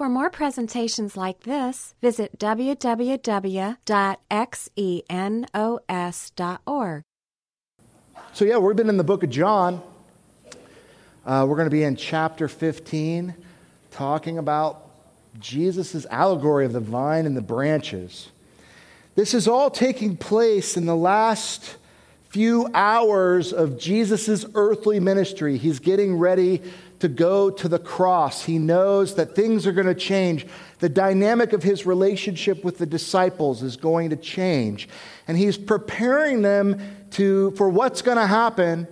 For more presentations like this, visit www.xenos.org. So, yeah, we've been in the book of John. Uh, we're going to be in chapter 15, talking about Jesus' allegory of the vine and the branches. This is all taking place in the last few hours of Jesus' earthly ministry. He's getting ready to go to the cross. He knows that things are going to change. The dynamic of his relationship with the disciples is going to change. And he's preparing them to, for what's going to happen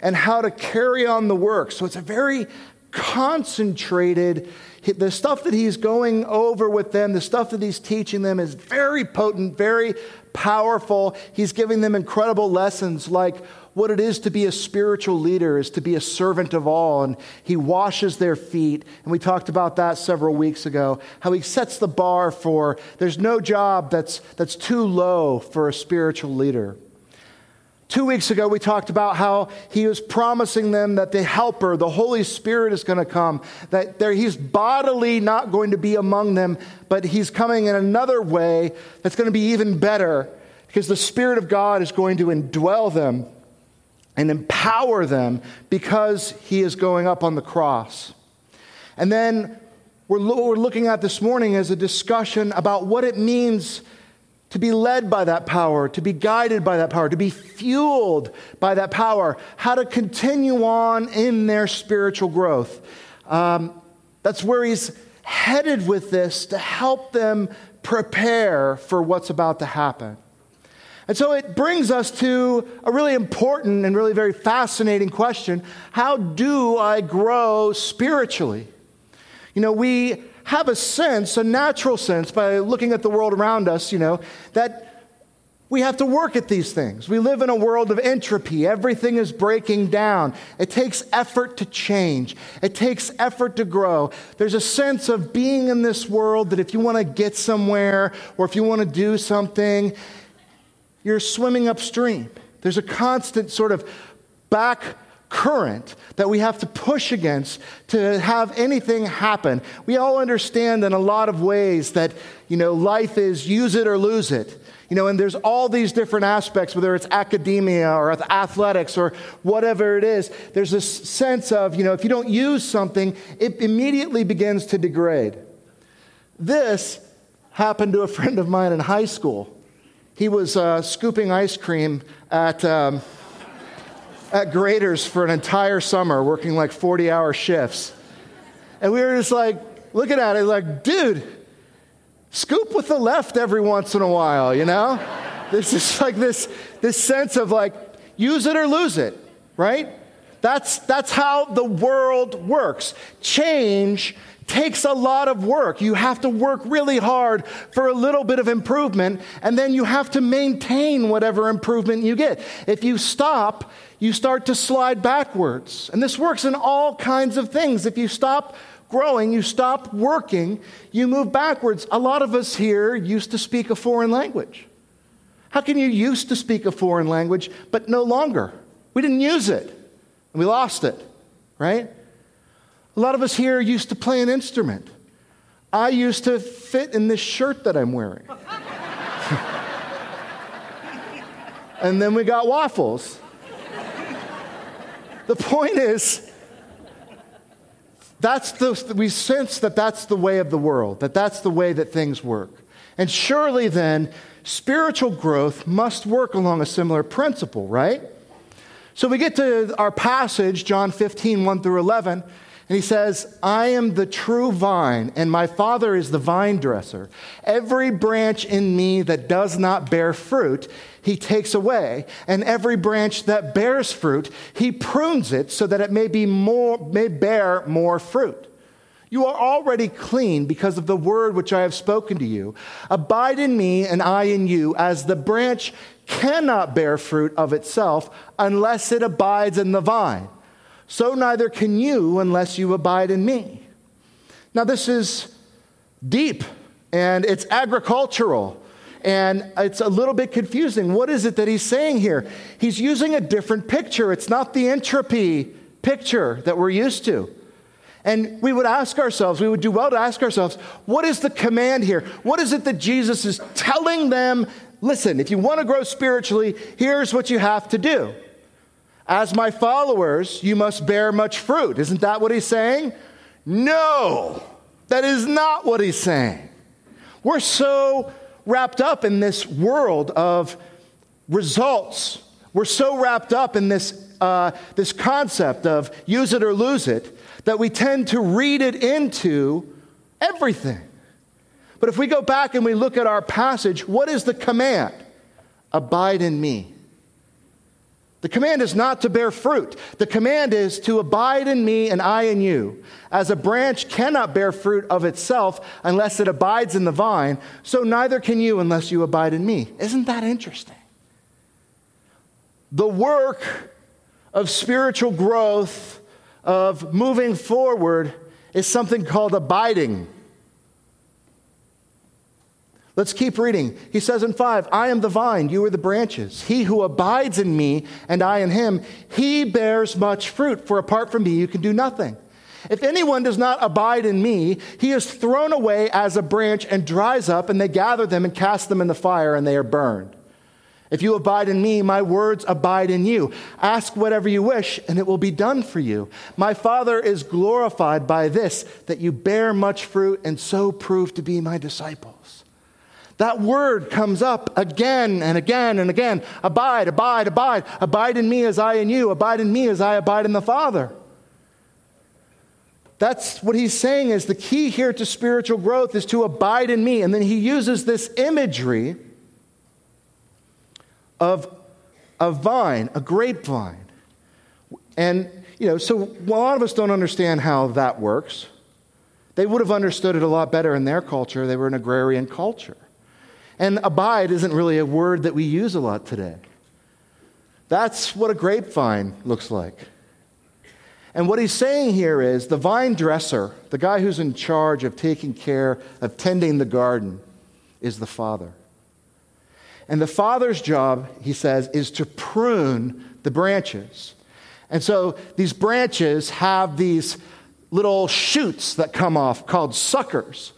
and how to carry on the work. So it's a very concentrated, the stuff that he's going over with them, the stuff that he's teaching them is very potent, very powerful. He's giving them incredible lessons like what it is to be a spiritual leader is to be a servant of all. And he washes their feet. And we talked about that several weeks ago. How he sets the bar for there's no job that's, that's too low for a spiritual leader. Two weeks ago, we talked about how he was promising them that the Helper, the Holy Spirit, is going to come, that he's bodily not going to be among them, but he's coming in another way that's going to be even better because the Spirit of God is going to indwell them and empower them because he is going up on the cross. And then we're, we're looking at this morning as a discussion about what it means to be led by that power, to be guided by that power, to be fueled by that power, how to continue on in their spiritual growth. Um, that's where he's headed with this to help them prepare for what's about to happen. And so it brings us to a really important and really very fascinating question How do I grow spiritually? You know, we have a sense, a natural sense, by looking at the world around us, you know, that we have to work at these things. We live in a world of entropy. Everything is breaking down. It takes effort to change, it takes effort to grow. There's a sense of being in this world that if you want to get somewhere or if you want to do something, you're swimming upstream. There's a constant sort of back current that we have to push against to have anything happen. We all understand in a lot of ways that, you know, life is use it or lose it. You know, and there's all these different aspects, whether it's academia or athletics or whatever it is. There's this sense of, you know, if you don't use something, it immediately begins to degrade. This happened to a friend of mine in high school. He was uh, scooping ice cream at. Um, at Graeter's for an entire summer, working like 40 hour shifts. And we were just like looking at it, like, dude, scoop with the left every once in a while, you know? This is like this, this sense of like, use it or lose it, right? That's, that's how the world works. Change takes a lot of work. You have to work really hard for a little bit of improvement, and then you have to maintain whatever improvement you get. If you stop, you start to slide backwards. And this works in all kinds of things. If you stop growing, you stop working, you move backwards. A lot of us here used to speak a foreign language. How can you used to speak a foreign language, but no longer? We didn't use it, and we lost it, right? A lot of us here used to play an instrument. I used to fit in this shirt that I'm wearing. and then we got waffles. The point is, that's the, we sense that that's the way of the world, that that's the way that things work. And surely then, spiritual growth must work along a similar principle, right? So we get to our passage, John 15, 1 through 11, and he says, I am the true vine, and my Father is the vine dresser. Every branch in me that does not bear fruit, he takes away. And every branch that bears fruit, he prunes it so that it may, be more, may bear more fruit. You are already clean because of the word which I have spoken to you. Abide in me, and I in you, as the branch cannot bear fruit of itself unless it abides in the vine so neither can you unless you abide in me. Now, this is deep and it's agricultural and it's a little bit confusing. What is it that he's saying here? He's using a different picture. It's not the entropy picture that we're used to. And we would ask ourselves, we would do well to ask ourselves, what is the command here? What is it that Jesus is telling them? Listen, if you want to grow spiritually, here's what you have to do. As my followers, you must bear much fruit. Isn't that what he's saying? No, that is not what he's saying. We're so wrapped up in this world of results. We're so wrapped up in this, uh, this concept of use it or lose it that we tend to read it into everything. But if we go back and we look at our passage, what is the command? Abide in me. The command is not to bear fruit. The command is to abide in me and I in you. As a branch cannot bear fruit of itself unless it abides in the vine, so neither can you unless you abide in me. Isn't that interesting? The work of spiritual growth of moving forward is something called abiding. Let's keep reading. He says in 5, I am the vine, you are the branches. He who abides in me and I in him, he bears much fruit, for apart from me you can do nothing. If anyone does not abide in me, he is thrown away as a branch and dries up, and they gather them and cast them in the fire, and they are burned. If you abide in me, my words abide in you. Ask whatever you wish, and it will be done for you. My Father is glorified by this, that you bear much fruit and so prove to be my disciples. That word comes up again and again and again. Abide, abide, abide. Abide in me as I in you. Abide in me as I abide in the Father. That's what he's saying is the key here to spiritual growth is to abide in me. And then he uses this imagery of a vine, a grapevine. And, you know, so a lot of us don't understand how that works. They would have understood it a lot better in their culture. They were an agrarian culture. And abide isn't really a word that we use a lot today. That's what a grapevine looks like. And what he's saying here is the vine dresser, the guy who's in charge of taking care of tending the garden, is the father. And the father's job, he says, is to prune the branches. And so these branches have these little shoots that come off called suckers.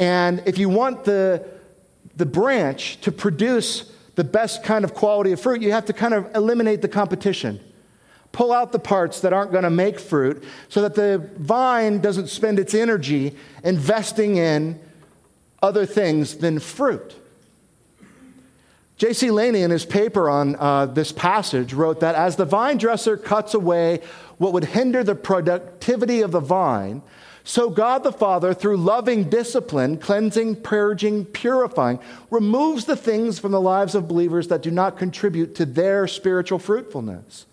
And if you want the, the branch to produce the best kind of quality of fruit, you have to kind of eliminate the competition. Pull out the parts that aren't going to make fruit so that the vine doesn't spend its energy investing in other things than fruit. J.C. Laney, in his paper on uh, this passage, wrote that as the vine dresser cuts away what would hinder the productivity of the vine, so God the Father, through loving discipline, cleansing, purging, purifying, removes the things from the lives of believers that do not contribute to their spiritual fruitfulness.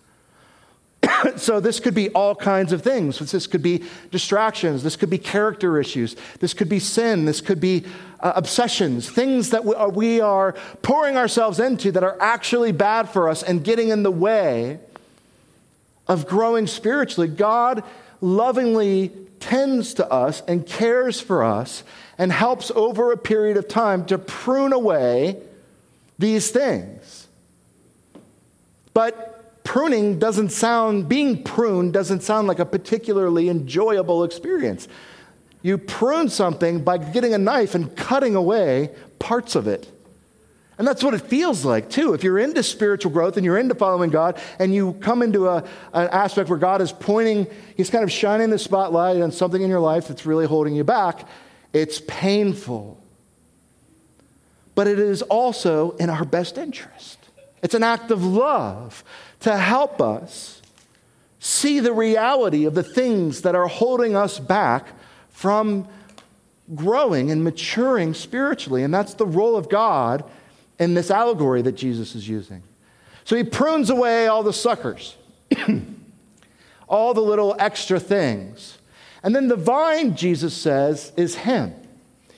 so this could be all kinds of things. This could be distractions. This could be character issues. This could be sin. This could be uh, obsessions, things that uh, we are pouring ourselves into that are actually bad for us and getting in the way of growing spiritually. God lovingly tends to us and cares for us and helps over a period of time to prune away these things. But pruning doesn't sound, being pruned doesn't sound like a particularly enjoyable experience. You prune something by getting a knife and cutting away parts of it. And that's what it feels like, too. If you're into spiritual growth and you're into following God and you come into a, an aspect where God is pointing, He's kind of shining the spotlight on something in your life that's really holding you back, it's painful. But it is also in our best interest. It's an act of love to help us see the reality of the things that are holding us back from growing and maturing spiritually. And that's the role of God in this allegory that Jesus is using. So he prunes away all the suckers, all the little extra things. And then the vine, Jesus says, is him.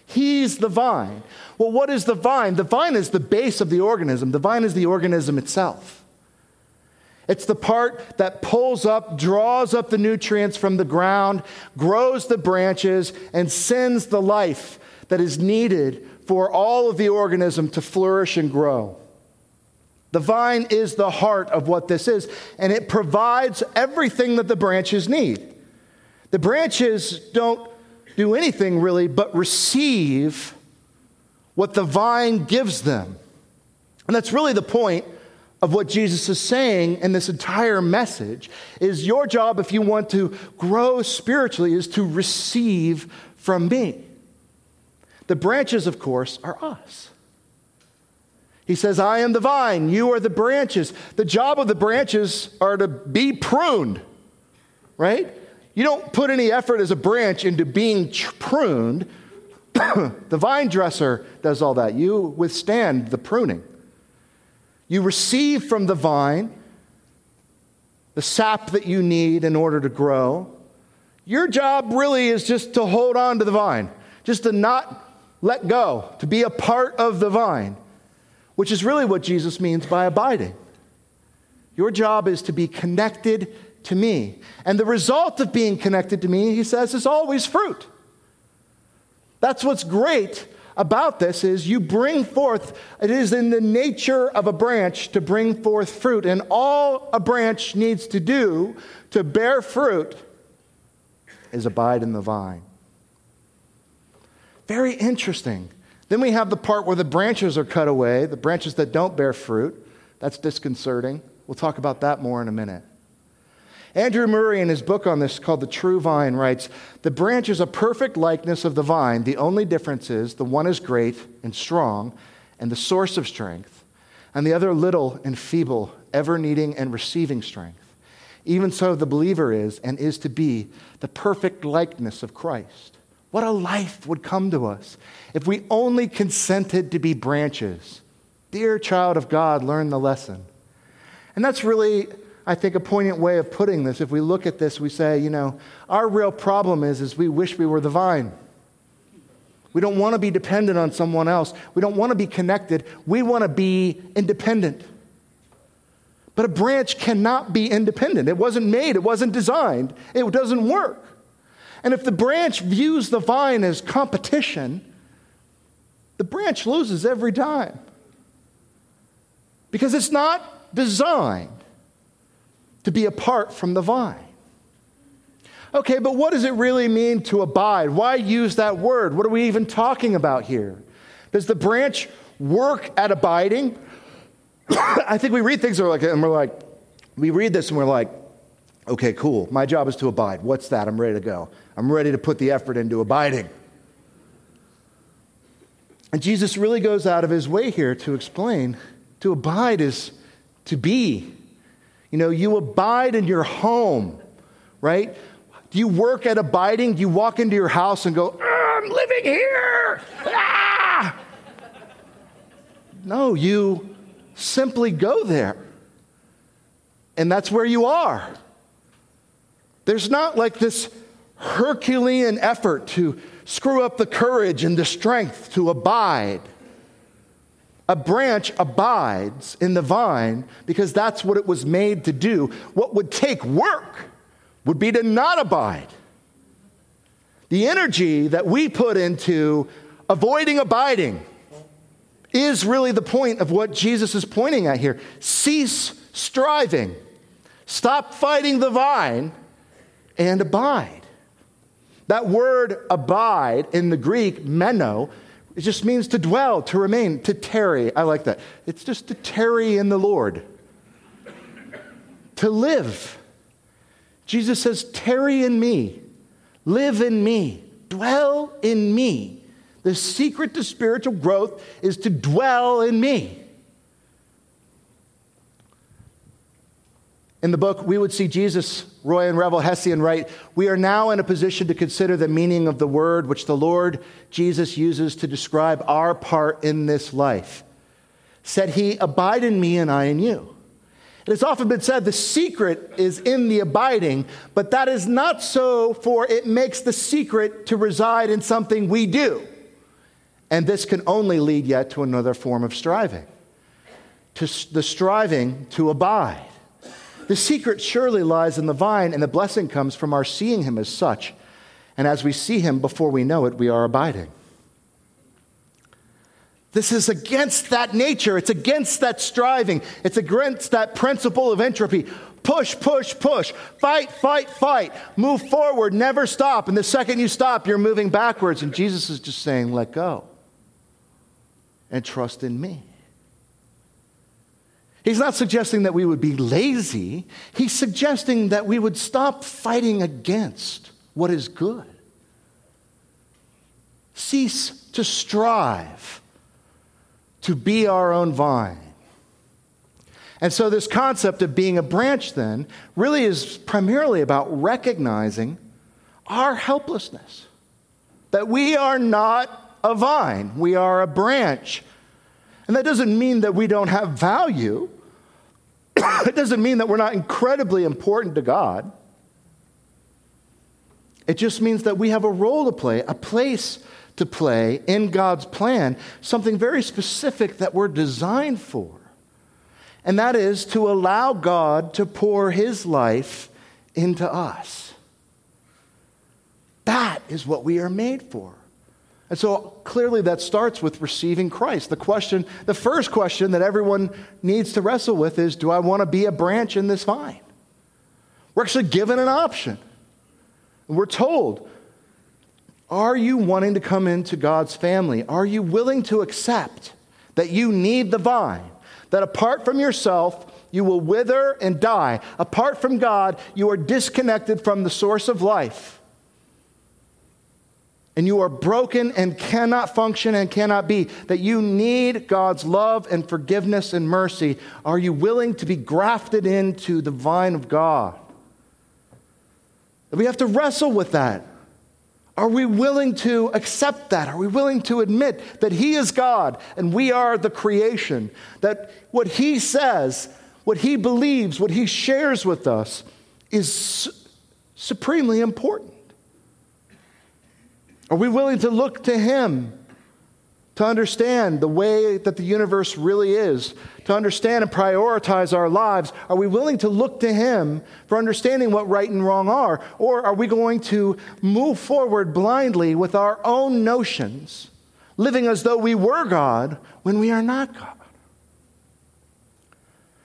He's the vine. Well, what is the vine? The vine is the base of the organism, the vine is the organism itself. It's the part that pulls up, draws up the nutrients from the ground, grows the branches, and sends the life that is needed for all of the organism to flourish and grow. The vine is the heart of what this is, and it provides everything that the branches need. The branches don't do anything really but receive what the vine gives them. And that's really the point of what Jesus is saying in this entire message is your job if you want to grow spiritually is to receive from me. The branches of course are us. He says, I am the vine, you are the branches. The job of the branches are to be pruned, right? You don't put any effort as a branch into being pruned. the vine dresser does all that. You withstand the pruning. You receive from the vine the sap that you need in order to grow. Your job really is just to hold on to the vine, just to not let go, to be a part of the vine, which is really what Jesus means by abiding. Your job is to be connected to me. And the result of being connected to me, he says, is always fruit. That's what's great about this is you bring forth, it is in the nature of a branch to bring forth fruit. And all a branch needs to do to bear fruit is abide in the vine. Very interesting. Then we have the part where the branches are cut away, the branches that don't bear fruit. That's disconcerting. We'll talk about that more in a minute. Andrew Murray, in his book on this called The True Vine, writes The branch is a perfect likeness of the vine. The only difference is the one is great and strong and the source of strength, and the other little and feeble, ever needing and receiving strength. Even so, the believer is and is to be the perfect likeness of Christ. What a life would come to us if we only consented to be branches. Dear child of God, learn the lesson. And that's really I think, a poignant way of putting this. If we look at this, we say, you know, our real problem is, is we wish we were the vine. We don't want to be dependent on someone else. We don't want to be connected. We want to be independent. But a branch cannot be independent. It wasn't made, it wasn't designed, it doesn't work. And if the branch views the vine as competition, the branch loses every time. Because it's not designed to be apart from the vine. Okay, but what does it really mean to abide? Why use that word? What are we even talking about here? Does the branch work at abiding? I think we read things and we're like, and we're like, we read this and we're like, okay, cool. My job is to abide. What's that? I'm ready to go. I'm ready to put the effort into abiding. And Jesus really goes out of his way here to explain to abide is to be you know, you abide in your home, right? Do you work at abiding? Do you walk into your house and go, I'm living here? Ah! No, you simply go there. And that's where you are. There's not like this Herculean effort to screw up the courage and the strength to abide. A branch abides in the vine because that's what it was made to do. What would take work would be to not abide. The energy that we put into avoiding abiding is really the point of what Jesus is pointing at here. Cease striving, stop fighting the vine, and abide. That word abide in the Greek, meno, it just means to dwell, to remain, to tarry. I like that. It's just to tarry in the Lord, to live. Jesus says, Tarry in me, live in me, dwell in me. The secret to spiritual growth is to dwell in me. In the book, we would see Jesus, Roy and Revel Hession write, We are now in a position to consider the meaning of the word which the Lord Jesus uses to describe our part in this life. Said he, Abide in me and I in you. It has often been said the secret is in the abiding, but that is not so, for it makes the secret to reside in something we do. And this can only lead yet to another form of striving, to the striving to abide. The secret surely lies in the vine, and the blessing comes from our seeing him as such. And as we see him before we know it, we are abiding. This is against that nature. It's against that striving. It's against that principle of entropy. push, push, push, fight, fight, fight, move forward, never stop. And the second you stop, you're moving backwards. And Jesus is just saying, let go and trust in me. He's not suggesting that we would be lazy. He's suggesting that we would stop fighting against what is good. Cease to strive to be our own vine. And so, this concept of being a branch then really is primarily about recognizing our helplessness. That we are not a vine, we are a branch. And that doesn't mean that we don't have value, it doesn't mean that we're not incredibly important to God. It just means that we have a role to play, a place to play in God's plan, something very specific that we're designed for. And that is to allow God to pour his life into us. That is what we are made for. And so clearly that starts with receiving Christ. The question, the first question that everyone needs to wrestle with is do I want to be a branch in this vine? We're actually given an option. And We're told, are you wanting to come into God's family? Are you willing to accept that you need the vine? That apart from yourself, you will wither and die. Apart from God, you are disconnected from the source of life and you are broken and cannot function and cannot be, that you need God's love and forgiveness and mercy, are you willing to be grafted into the vine of God? We have to wrestle with that. Are we willing to accept that? Are we willing to admit that He is God and we are the creation? That what He says, what He believes, what He shares with us is supremely important? Are we willing to look to Him to understand the way that the universe really is, to understand and prioritize our lives? Are we willing to look to Him for understanding what right and wrong are? Or are we going to move forward blindly with our own notions, living as though we were God when we are not God?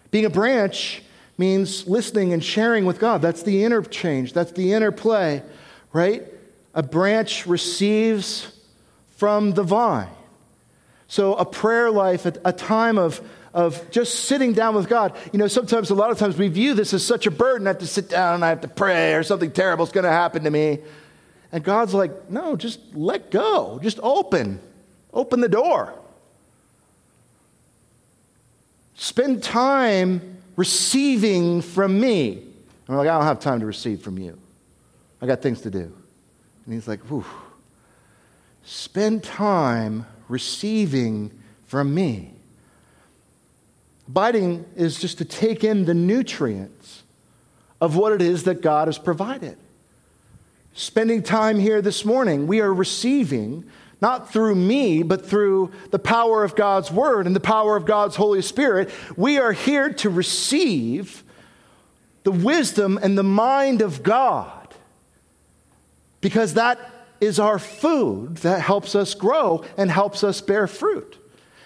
Being a branch means listening and sharing with God. That's the interchange, that's the interplay, right? A branch receives from the vine. So, a prayer life, a, time of, of just sitting down with God. You know, sometimes, a lot of times, we view this as such a burden. I have to sit down and I have to pray, or something terrible is going to happen to me. And God's like, no, just let go. Just open. Open the door. Spend time receiving from me. And we're like, I don't have time to receive from you. I got things to do. And he's like, whew. Spend time receiving from me. Abiding is just to take in the nutrients of what it is that God has provided. Spending time here this morning, we are receiving not through me, but through the power of God's Word and the power of God's Holy Spirit. We are here to receive the wisdom and the mind of God because that is our food that helps us grow and helps us bear fruit.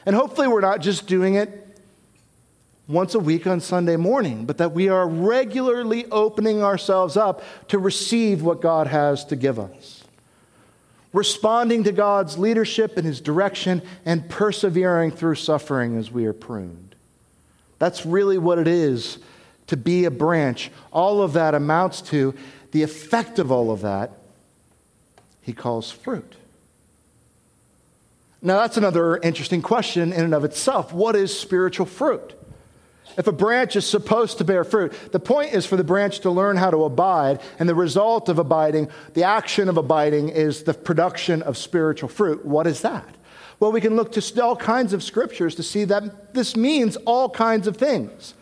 And hopefully, we're not just doing it once a week on Sunday morning, but that we are regularly opening ourselves up to receive what God has to give us. Responding to God's leadership and His direction and persevering through suffering as we are pruned. That's really what it is to be a branch. All of that amounts to the effect of all of that he calls fruit. Now, that's another interesting question in and of itself. What is spiritual fruit? If a branch is supposed to bear fruit, the point is for the branch to learn how to abide, and the result of abiding, the action of abiding, is the production of spiritual fruit. What is that? Well, we can look to all kinds of scriptures to see that this means all kinds of things.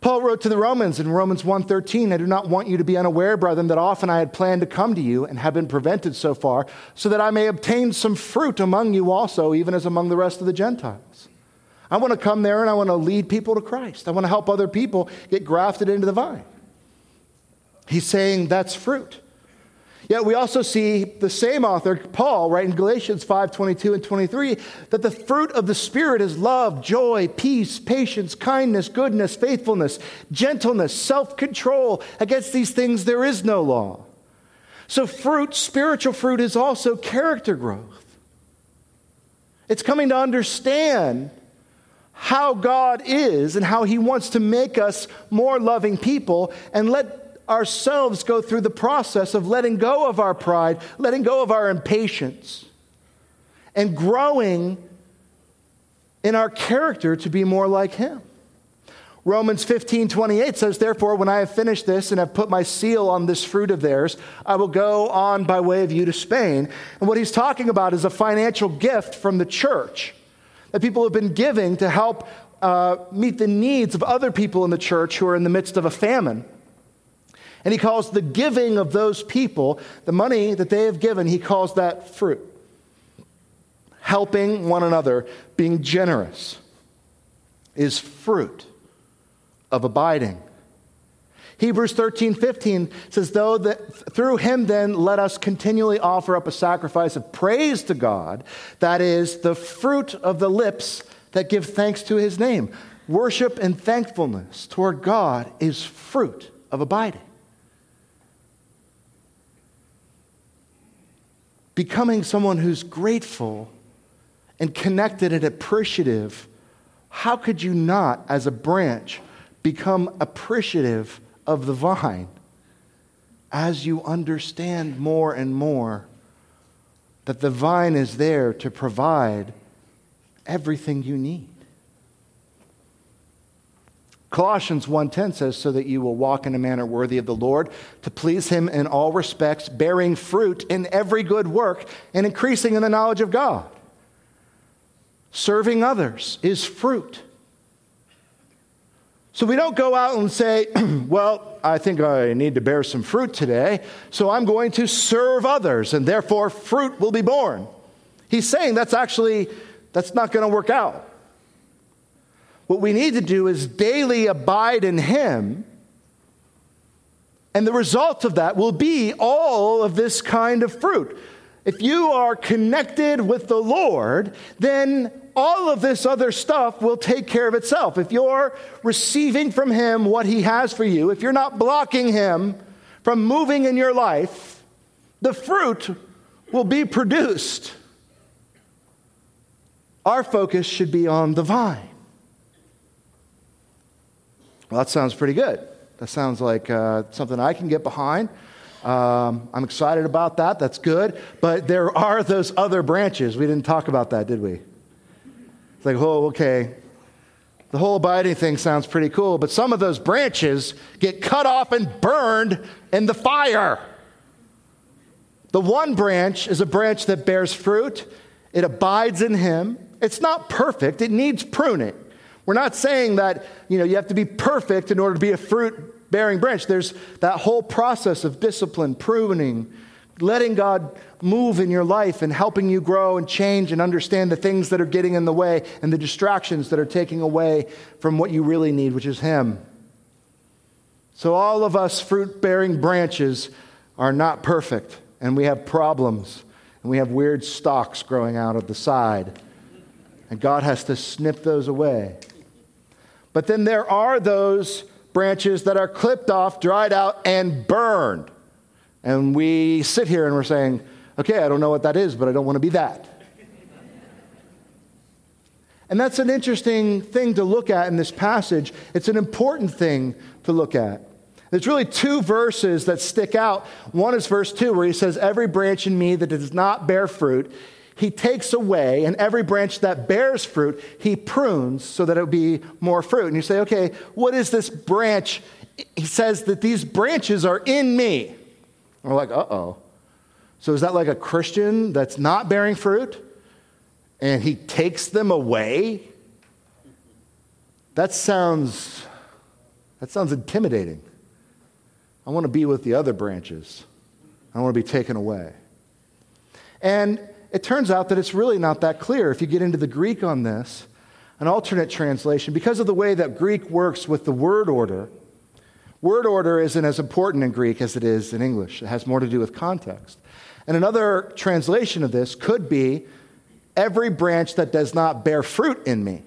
Paul wrote to the Romans in Romans 1:13, I do not want you to be unaware, brethren, that often I had planned to come to you and have been prevented so far, so that I may obtain some fruit among you also, even as among the rest of the Gentiles. I want to come there and I want to lead people to Christ. I want to help other people get grafted into the vine. He's saying that's fruit. Yet we also see the same author, Paul, write in Galatians 5 22 and 23, that the fruit of the Spirit is love, joy, peace, patience, kindness, goodness, faithfulness, gentleness, self control. Against these things there is no law. So, fruit, spiritual fruit, is also character growth. It's coming to understand how God is and how He wants to make us more loving people and let ourselves go through the process of letting go of our pride, letting go of our impatience, and growing in our character to be more like Him. Romans 15, 28 says, Therefore, when I have finished this and have put my seal on this fruit of theirs, I will go on by way of you to Spain. And what he's talking about is a financial gift from the church that people have been giving to help uh, meet the needs of other people in the church who are in the midst of a famine. And he calls the giving of those people, the money that they have given, he calls that fruit. Helping one another, being generous, is fruit of abiding. Hebrews 13, 15 says, Though that through him then let us continually offer up a sacrifice of praise to God, that is, the fruit of the lips that give thanks to his name. Worship and thankfulness toward God is fruit of abiding. Becoming someone who's grateful and connected and appreciative, how could you not, as a branch, become appreciative of the vine as you understand more and more that the vine is there to provide everything you need? Colossians 1:10 says so that you will walk in a manner worthy of the Lord to please him in all respects bearing fruit in every good work and increasing in the knowledge of God. Serving others is fruit. So we don't go out and say, well, I think I need to bear some fruit today, so I'm going to serve others and therefore fruit will be borne. He's saying that's actually that's not going to work out. What we need to do is daily abide in Him. And the result of that will be all of this kind of fruit. If you are connected with the Lord, then all of this other stuff will take care of itself. If you're receiving from Him what He has for you, if you're not blocking Him from moving in your life, the fruit will be produced. Our focus should be on the vine. Well, that sounds pretty good. That sounds like uh, something I can get behind. Um, I'm excited about that. That's good. But there are those other branches. We didn't talk about that, did we? It's like, oh, okay. The whole abiding thing sounds pretty cool, but some of those branches get cut off and burned in the fire. The one branch is a branch that bears fruit, it abides in Him. It's not perfect, it needs pruning. We're not saying that you, know, you have to be perfect in order to be a fruit bearing branch. There's that whole process of discipline, pruning, letting God move in your life and helping you grow and change and understand the things that are getting in the way and the distractions that are taking away from what you really need, which is Him. So, all of us fruit bearing branches are not perfect, and we have problems, and we have weird stalks growing out of the side. And God has to snip those away. But then there are those branches that are clipped off, dried out, and burned. And we sit here and we're saying, okay, I don't know what that is, but I don't want to be that. And that's an interesting thing to look at in this passage. It's an important thing to look at. There's really two verses that stick out. One is verse 2, where he says, Every branch in me that does not bear fruit, he takes away, and every branch that bears fruit, he prunes so that it will be more fruit. And you say, okay, what is this branch? He says that these branches are in me. And we're like, uh oh. So is that like a Christian that's not bearing fruit? And he takes them away? That sounds that sounds intimidating. I want to be with the other branches. I want to be taken away. And it turns out that it's really not that clear. If you get into the Greek on this, an alternate translation, because of the way that Greek works with the word order, Word order isn't as important in Greek as it is in English, it has more to do with context. And another translation of this could be every branch that does not bear fruit in me.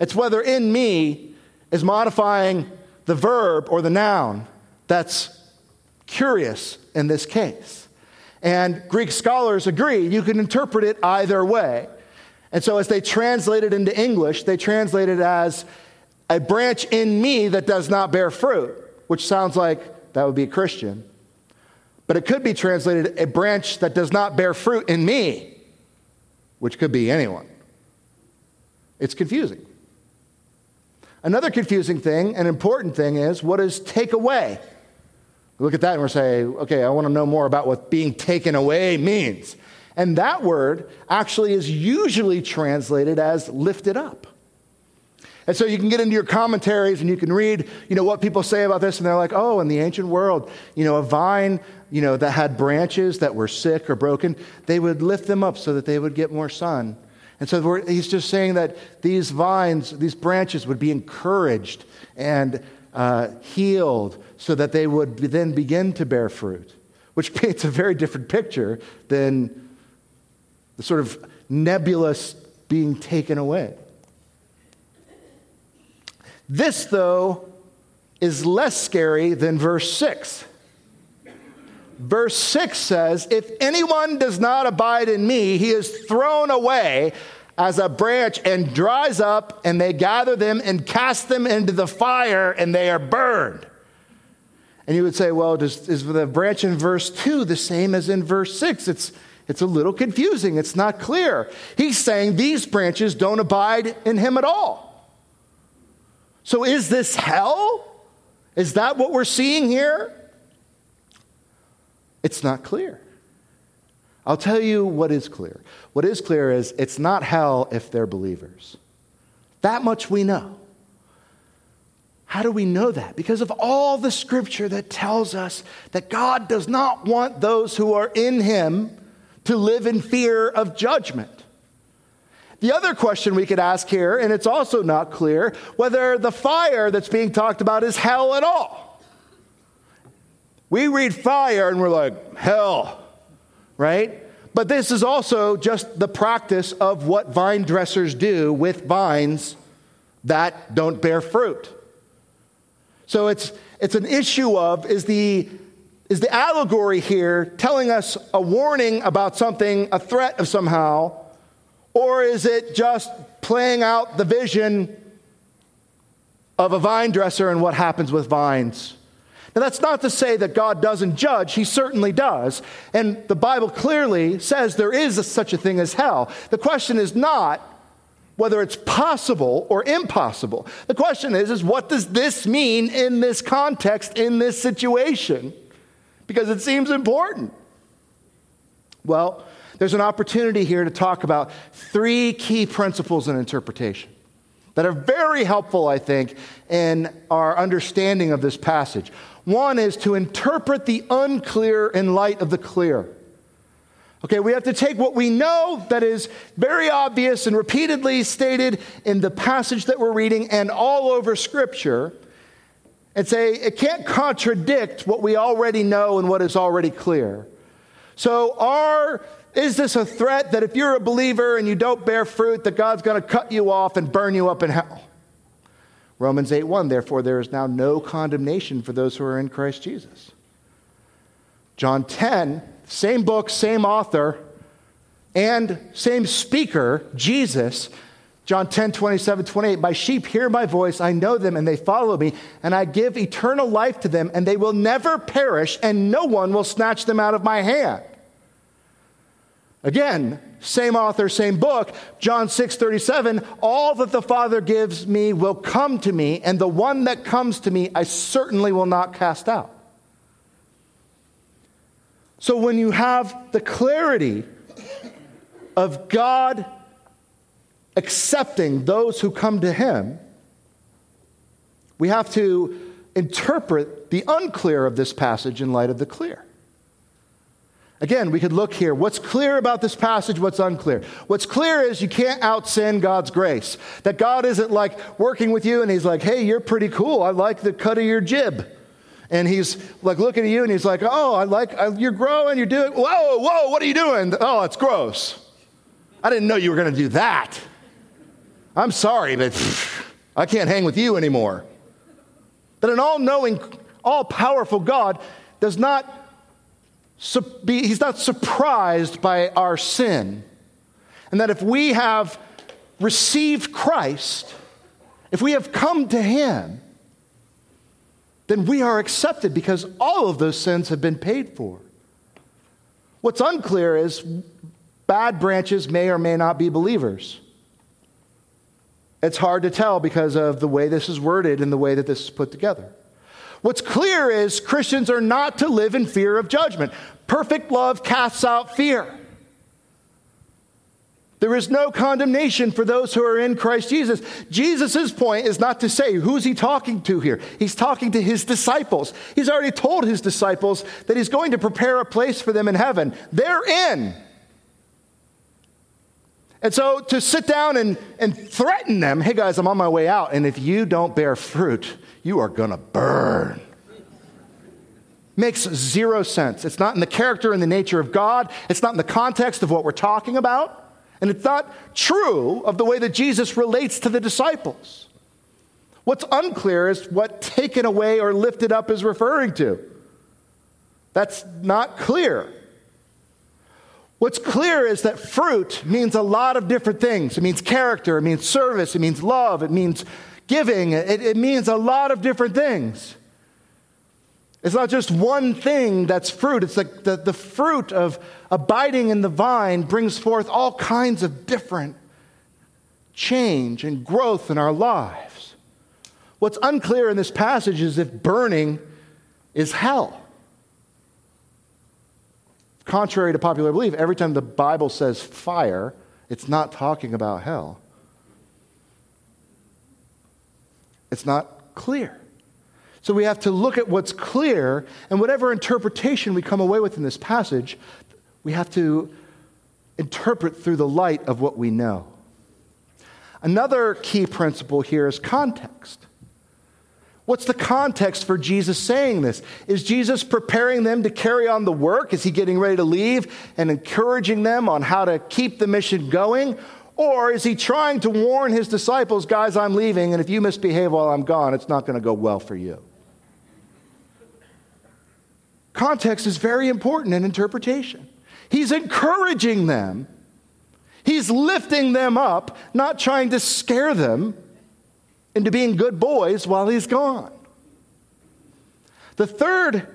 It's whether in me is modifying the verb or the noun that's curious in this case. And Greek scholars agree you can interpret it either way. And so, as they translate it into English, they translate it as a branch in me that does not bear fruit, which sounds like that would be a Christian. But it could be translated a branch that does not bear fruit in me, which could be anyone. It's confusing. Another confusing thing, an important thing, is what does take away? We look at that and we're saying, okay, I want to know more about what being taken away means. And that word actually is usually translated as lifted up. And so you can get into your commentaries and you can read, you know, what people say about this, and they're like, oh, in the ancient world, you know, a vine, you know, that had branches that were sick or broken, they would lift them up so that they would get more sun. And so he's just saying that these vines, these branches would be encouraged and uh, healed so that they would then begin to bear fruit, which paints a very different picture than the sort of nebulous being taken away. This, though, is less scary than verse 6. Verse 6 says, If anyone does not abide in me, he is thrown away as a branch and dries up, and they gather them and cast them into the fire, and they are burned. And you would say, well, does, is the branch in verse 2 the same as in verse 6? It's, it's a little confusing. It's not clear. He's saying these branches don't abide in him at all. So is this hell? Is that what we're seeing here? It's not clear. I'll tell you what is clear. What is clear is it's not hell if they're believers. That much we know. How do we know that? Because of all the scripture that tells us that God does not want those who are in Him to live in fear of judgment. The other question we could ask here, and it's also not clear, whether the fire that's being talked about is hell at all. We read fire and we're like, hell, right? But this is also just the practice of what vine dressers do with vines that don't bear fruit. So it's, it's an issue of is the, is the allegory here telling us a warning about something, a threat of somehow, or is it just playing out the vision of a vine dresser and what happens with vines? Now, that's not to say that God doesn't judge, He certainly does. And the Bible clearly says there is a, such a thing as hell. The question is not whether it's possible or impossible. The question is, is what does this mean in this context, in this situation? Because it seems important. Well, there's an opportunity here to talk about three key principles in interpretation that are very helpful, I think, in our understanding of this passage. One is to interpret the unclear in light of the clear. Okay, we have to take what we know that is very obvious and repeatedly stated in the passage that we're reading and all over Scripture and say it can't contradict what we already know and what is already clear. So, are, is this a threat that if you're a believer and you don't bear fruit, that God's going to cut you off and burn you up in hell? Romans 8 1, therefore, there is now no condemnation for those who are in Christ Jesus. John 10, same book, same author, and same speaker, Jesus. John 10, 27, 28. My sheep hear my voice, I know them, and they follow me, and I give eternal life to them, and they will never perish, and no one will snatch them out of my hand. Again, same author, same book, John 6 37, all that the Father gives me will come to me, and the one that comes to me I certainly will not cast out. So when you have the clarity of God accepting those who come to Him, we have to interpret the unclear of this passage in light of the clear. Again, we could look here. What's clear about this passage? What's unclear? What's clear is you can't out sin God's grace. That God isn't like working with you and He's like, hey, you're pretty cool. I like the cut of your jib. And He's like looking at you and He's like, oh, I like, I, you're growing, you're doing, whoa, whoa, what are you doing? Oh, it's gross. I didn't know you were going to do that. I'm sorry, but I can't hang with you anymore. That an all knowing, all powerful God does not he's not surprised by our sin. And that if we have received Christ, if we have come to him, then we are accepted because all of those sins have been paid for. What's unclear is bad branches may or may not be believers. It's hard to tell because of the way this is worded and the way that this is put together. What's clear is Christians are not to live in fear of judgment. Perfect love casts out fear. There is no condemnation for those who are in Christ Jesus. Jesus' point is not to say, who's he talking to here? He's talking to his disciples. He's already told his disciples that he's going to prepare a place for them in heaven. They're in. And so to sit down and, and threaten them, hey guys, I'm on my way out, and if you don't bear fruit, you are to burn. Makes zero sense. It's not in the character and the nature of God, it's not in the context of what we're talking about, and it's not true of the way that Jesus relates to the disciples. What's unclear is what taken away or lifted up is referring to. That's not clear. What's clear is that fruit means a lot of different things. It means character, it means service, it means love, it means giving, it, it means a lot of different things. It's not just one thing that's fruit. It's like the, the fruit of abiding in the vine brings forth all kinds of different change and growth in our lives. What's unclear in this passage is if burning is hell. Contrary to popular belief, every time the Bible says fire, it's not talking about hell. It's not clear. So we have to look at what's clear, and whatever interpretation we come away with in this passage, we have to interpret through the light of what we know. Another key principle here is context. What's the context for Jesus saying this? Is Jesus preparing them to carry on the work? Is he getting ready to leave and encouraging them on how to keep the mission going? Or is he trying to warn his disciples, guys, I'm leaving, and if you misbehave while I'm gone, it's not going to go well for you? Context is very important in interpretation. He's encouraging them, he's lifting them up, not trying to scare them into being good boys while he's gone. The third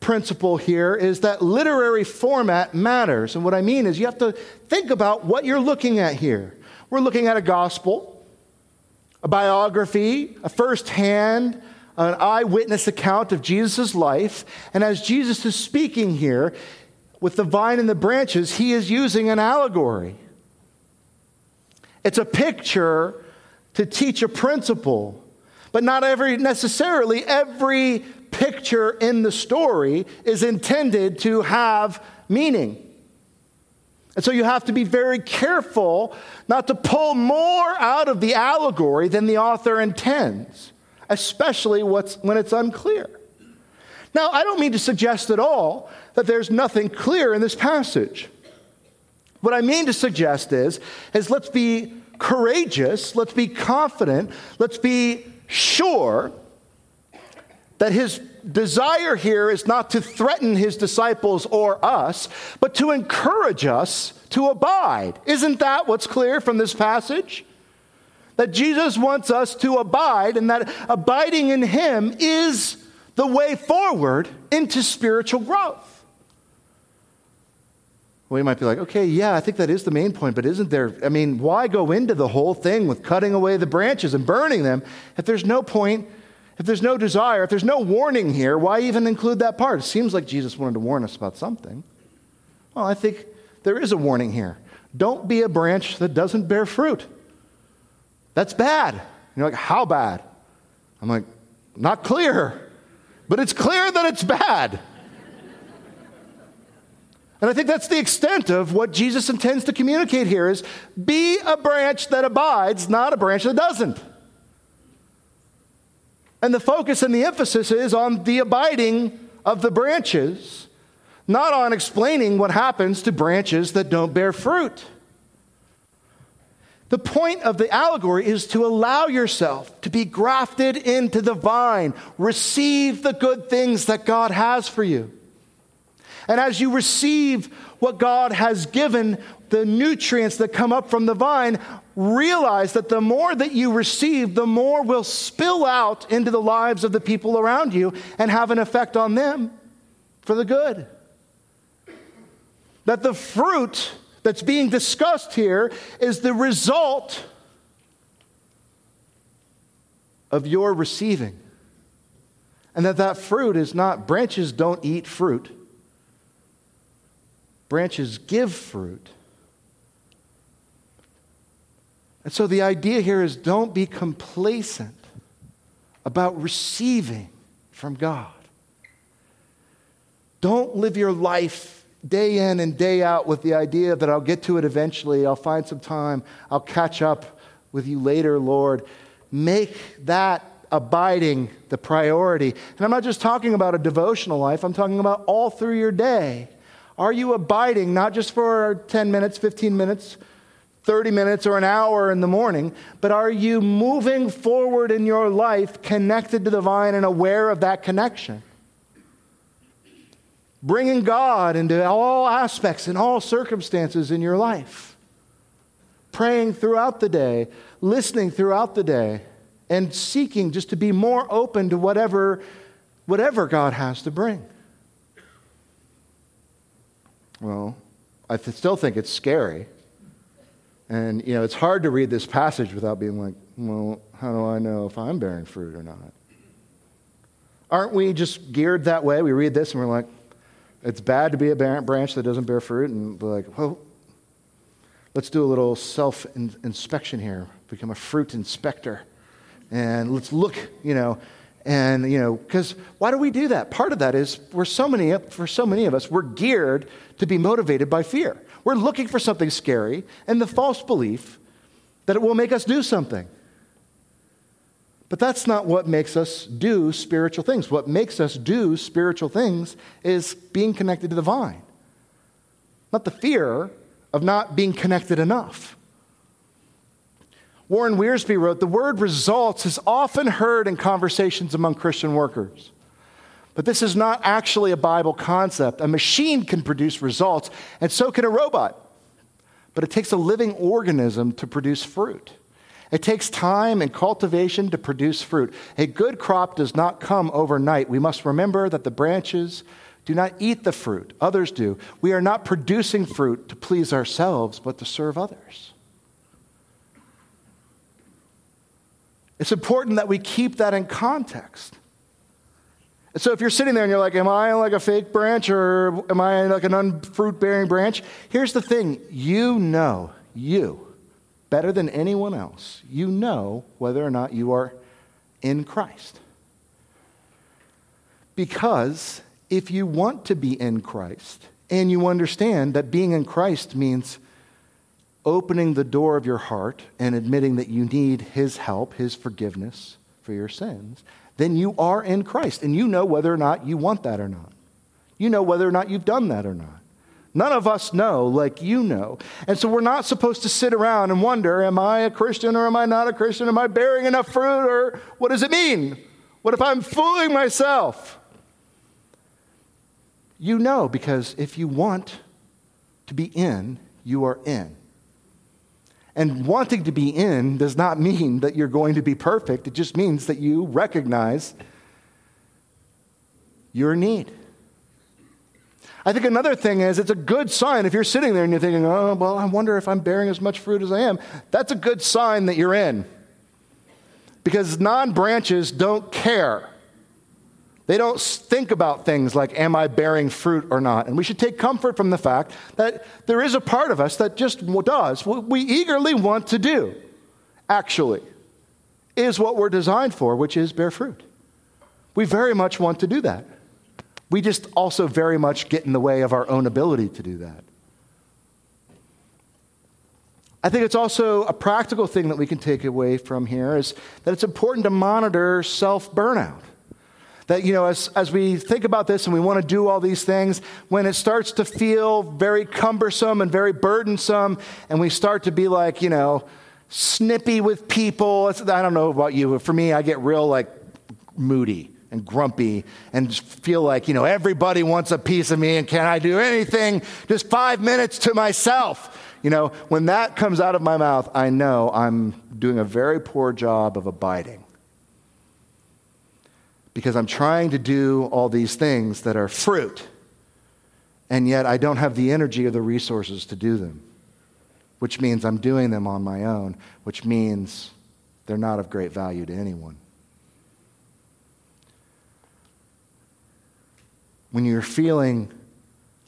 principle here is that literary format matters. And what I mean is you have to think about what you're looking at here. We're looking at a gospel, a biography, a firsthand, an eyewitness account of Jesus' life. And as Jesus is speaking here, with the vine and the branches, he is using an allegory. It's a picture to teach a principle. But not every necessarily every picture in the story is intended to have meaning. And so you have to be very careful not to pull more out of the allegory than the author intends, especially when it's unclear. Now, I don't mean to suggest at all that there's nothing clear in this passage. What I mean to suggest is, is let's be courageous, let's be confident, let's be sure that his desire here is not to threaten his disciples or us, but to encourage us to abide. Isn't that what's clear from this passage? That Jesus wants us to abide, and that abiding in him is the way forward into spiritual growth. We might be like, okay, yeah, I think that is the main point, but isn't there? I mean, why go into the whole thing with cutting away the branches and burning them if there's no point, if there's no desire, if there's no warning here? Why even include that part? It seems like Jesus wanted to warn us about something. Well, I think there is a warning here. Don't be a branch that doesn't bear fruit. That's bad. You're like, how bad? I'm like, not clear, but it's clear that it's bad. And I think that's the extent of what Jesus intends to communicate here is be a branch that abides, not a branch that doesn't. And the focus and the emphasis is on the abiding of the branches, not on explaining what happens to branches that don't bear fruit. The point of the allegory is to allow yourself to be grafted into the vine, receive the good things that God has for you. And as you receive what God has given, the nutrients that come up from the vine, realize that the more that you receive, the more will spill out into the lives of the people around you and have an effect on them for the good. That the fruit that's being discussed here is the result of your receiving. And that that fruit is not, branches don't eat fruit. Branches give fruit. And so the idea here is don't be complacent about receiving from God. Don't live your life day in and day out with the idea that I'll get to it eventually, I'll find some time, I'll catch up with you later, Lord. Make that abiding the priority. And I'm not just talking about a devotional life, I'm talking about all through your day. Are you abiding not just for 10 minutes, 15 minutes, 30 minutes, or an hour in the morning, but are you moving forward in your life connected to the vine and aware of that connection? Bringing God into all aspects and all circumstances in your life. Praying throughout the day, listening throughout the day, and seeking just to be more open to whatever, whatever God has to bring. Well, I th- still think it's scary. And, you know, it's hard to read this passage without being like, well, how do I know if I'm bearing fruit or not? Aren't we just geared that way? We read this and we're like, it's bad to be a branch that doesn't bear fruit. And we're like, well, let's do a little self inspection here, become a fruit inspector. And let's look, you know, and, you know, because why do we do that? Part of that is we're so many, for so many of us, we're geared to be motivated by fear. We're looking for something scary and the false belief that it will make us do something. But that's not what makes us do spiritual things. What makes us do spiritual things is being connected to the vine, not the fear of not being connected enough. Warren Wiersbe wrote The word results is often heard in conversations among Christian workers. But this is not actually a Bible concept. A machine can produce results, and so can a robot. But it takes a living organism to produce fruit. It takes time and cultivation to produce fruit. A good crop does not come overnight. We must remember that the branches do not eat the fruit, others do. We are not producing fruit to please ourselves, but to serve others. It's important that we keep that in context. And so if you're sitting there and you're like, Am I like a fake branch or am I like an unfruit bearing branch? Here's the thing you know, you, better than anyone else, you know whether or not you are in Christ. Because if you want to be in Christ and you understand that being in Christ means opening the door of your heart and admitting that you need His help, His forgiveness for your sins, then you are in Christ. And you know whether or not you want that or not. You know whether or not you've done that or not. None of us know like you know. And so we're not supposed to sit around and wonder am I a Christian or am I not a Christian? Am I bearing enough fruit or what does it mean? What if I'm fooling myself? You know because if you want to be in, you are in. And wanting to be in does not mean that you're going to be perfect. It just means that you recognize your need. I think another thing is it's a good sign if you're sitting there and you're thinking, oh, well, I wonder if I'm bearing as much fruit as I am. That's a good sign that you're in. Because non branches don't care. They don't think about things like, am I bearing fruit or not? And we should take comfort from the fact that there is a part of us that just does what we eagerly want to do, actually, is what we're designed for, which is bear fruit. We very much want to do that. We just also very much get in the way of our own ability to do that. I think it's also a practical thing that we can take away from here is that it's important to monitor self burnout. That, you know, as, as we think about this and we want to do all these things, when it starts to feel very cumbersome and very burdensome, and we start to be like, you know, snippy with people, I don't know about you, but for me, I get real like moody and grumpy and feel like, you know, everybody wants a piece of me and can I do anything just five minutes to myself? You know, when that comes out of my mouth, I know I'm doing a very poor job of abiding because I'm trying to do all these things that are fruit, and yet I don't have the energy or the resources to do them, which means I'm doing them on my own, which means they're not of great value to anyone. When you're feeling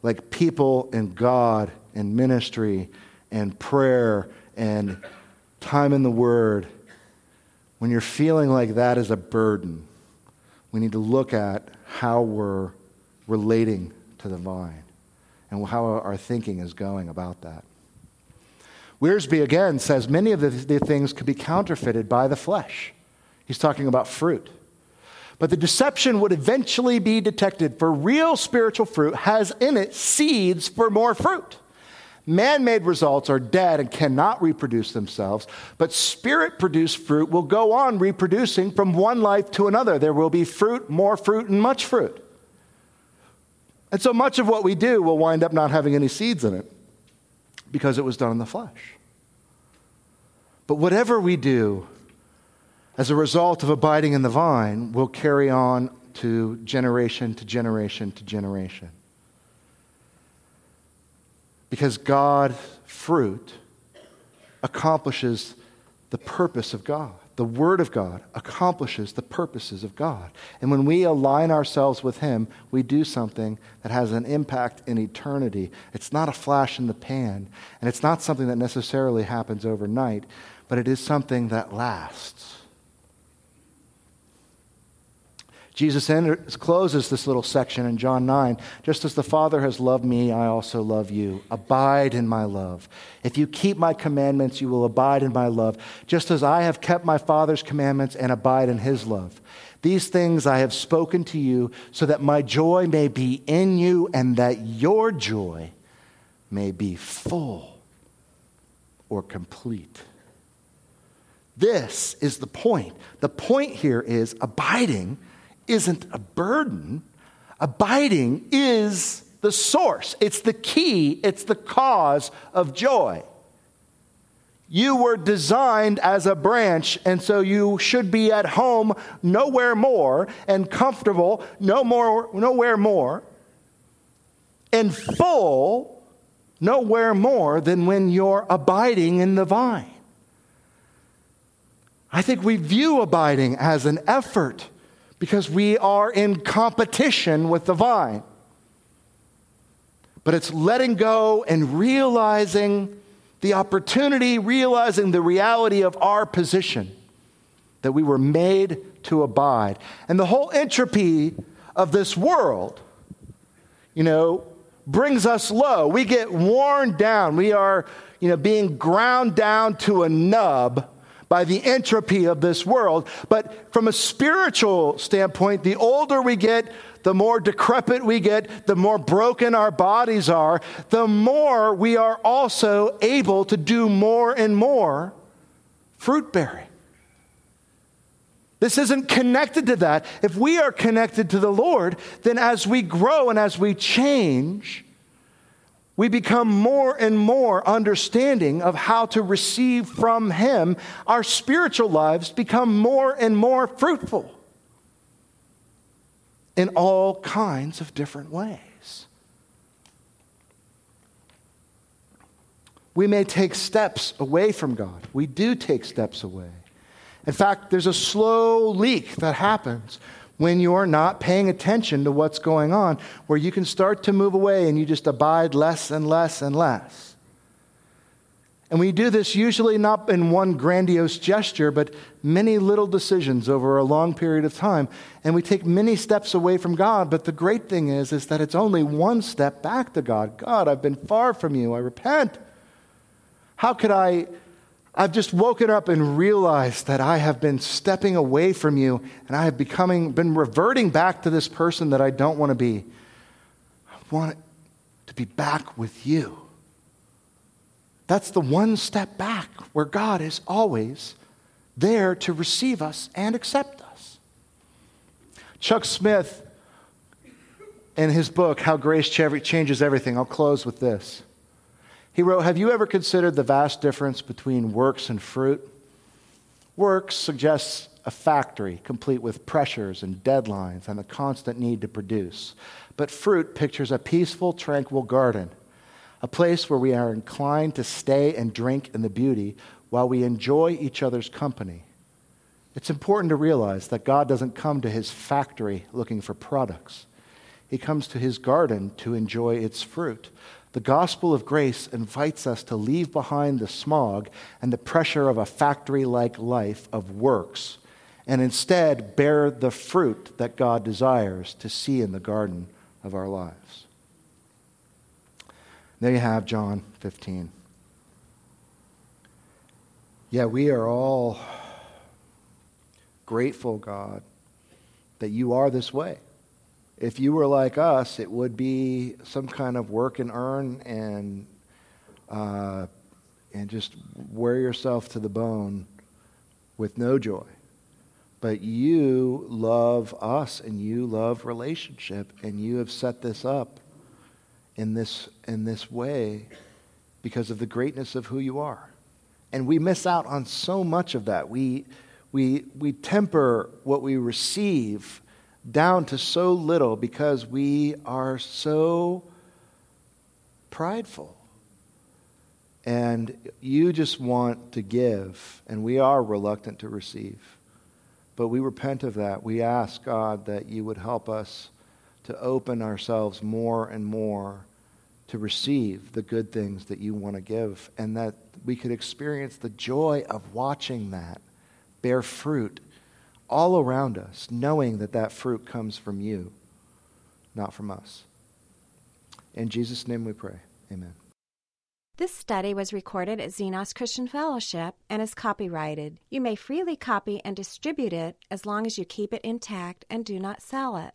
like people and God and ministry and prayer and time in the Word, when you're feeling like that is a burden, we need to look at how we're relating to the vine and how our thinking is going about that. Wiersbe again says many of the, the things could be counterfeited by the flesh. He's talking about fruit. But the deception would eventually be detected, for real spiritual fruit has in it seeds for more fruit. Man made results are dead and cannot reproduce themselves, but spirit produced fruit will go on reproducing from one life to another. There will be fruit, more fruit, and much fruit. And so much of what we do will wind up not having any seeds in it because it was done in the flesh. But whatever we do as a result of abiding in the vine will carry on to generation to generation to generation. Because God, fruit, accomplishes the purpose of God. The Word of God accomplishes the purposes of God. And when we align ourselves with Him, we do something that has an impact in eternity. It's not a flash in the pan, and it's not something that necessarily happens overnight, but it is something that lasts. Jesus enters, closes this little section in John 9. Just as the Father has loved me, I also love you. Abide in my love. If you keep my commandments, you will abide in my love, just as I have kept my Father's commandments and abide in his love. These things I have spoken to you, so that my joy may be in you and that your joy may be full or complete. This is the point. The point here is abiding isn't a burden. Abiding is the source, it's the key, it's the cause of joy. You were designed as a branch, and so you should be at home nowhere more and comfortable no more, nowhere more and full nowhere more than when you're abiding in the vine. I think we view abiding as an effort because we are in competition with the vine. But it's letting go and realizing the opportunity, realizing the reality of our position, that we were made to abide. And the whole entropy of this world, you know, brings us low. We get worn down. We are, you know, being ground down to a nub by the entropy of this world. But from a spiritual standpoint, the older we get, the more decrepit we get, the more broken our bodies are, the more we are also able to do more and more fruit bearing. This isn't connected to that. If we are connected to the Lord, then as we grow and as we change, we become more and more understanding of how to receive from Him. Our spiritual lives become more and more fruitful in all kinds of different ways. We may take steps away from God. We do take steps away. In fact, there's a slow leak that happens when you're not paying attention to what's going on, where you can start to move away and you just abide less and less and less. And we do this usually not in one grandiose gesture, but many little decisions over a long period of time. And we take many steps away from God. But the great thing is, is that it's only one step back to God. God, I've been far from you. I repent. How could I? I've just woken up and realized that I have been stepping away from you and I have becoming, been reverting back to this person that I don't want to be. I want to be back with you. That's the one step back where God is always there to receive us and accept us. Chuck Smith, in his book, How Grace Changes Everything, I'll close with this. He wrote Have you ever considered the vast difference between works and fruit? Works suggests a factory complete with pressures and deadlines and the constant need to produce. But fruit pictures a peaceful, tranquil garden a place where we are inclined to stay and drink in the beauty while we enjoy each other's company. It's important to realize that God doesn't come to his factory looking for products. He comes to his garden to enjoy its fruit. The gospel of grace invites us to leave behind the smog and the pressure of a factory like life of works and instead bear the fruit that God desires to see in the garden of our lives. There you have John 15. Yeah, we are all grateful, God, that you are this way. If you were like us, it would be some kind of work and earn and uh, and just wear yourself to the bone with no joy. But you love us and you love relationship, and you have set this up in this, in this way because of the greatness of who you are. And we miss out on so much of that. We, we, we temper what we receive down to so little because we are so prideful. And you just want to give, and we are reluctant to receive. But we repent of that. We ask God that you would help us to open ourselves more and more to receive the good things that you want to give, and that we could experience the joy of watching that bear fruit all around us, knowing that that fruit comes from you, not from us. In Jesus' name we pray. Amen. This study was recorded at Xenos Christian Fellowship and is copyrighted. You may freely copy and distribute it as long as you keep it intact and do not sell it.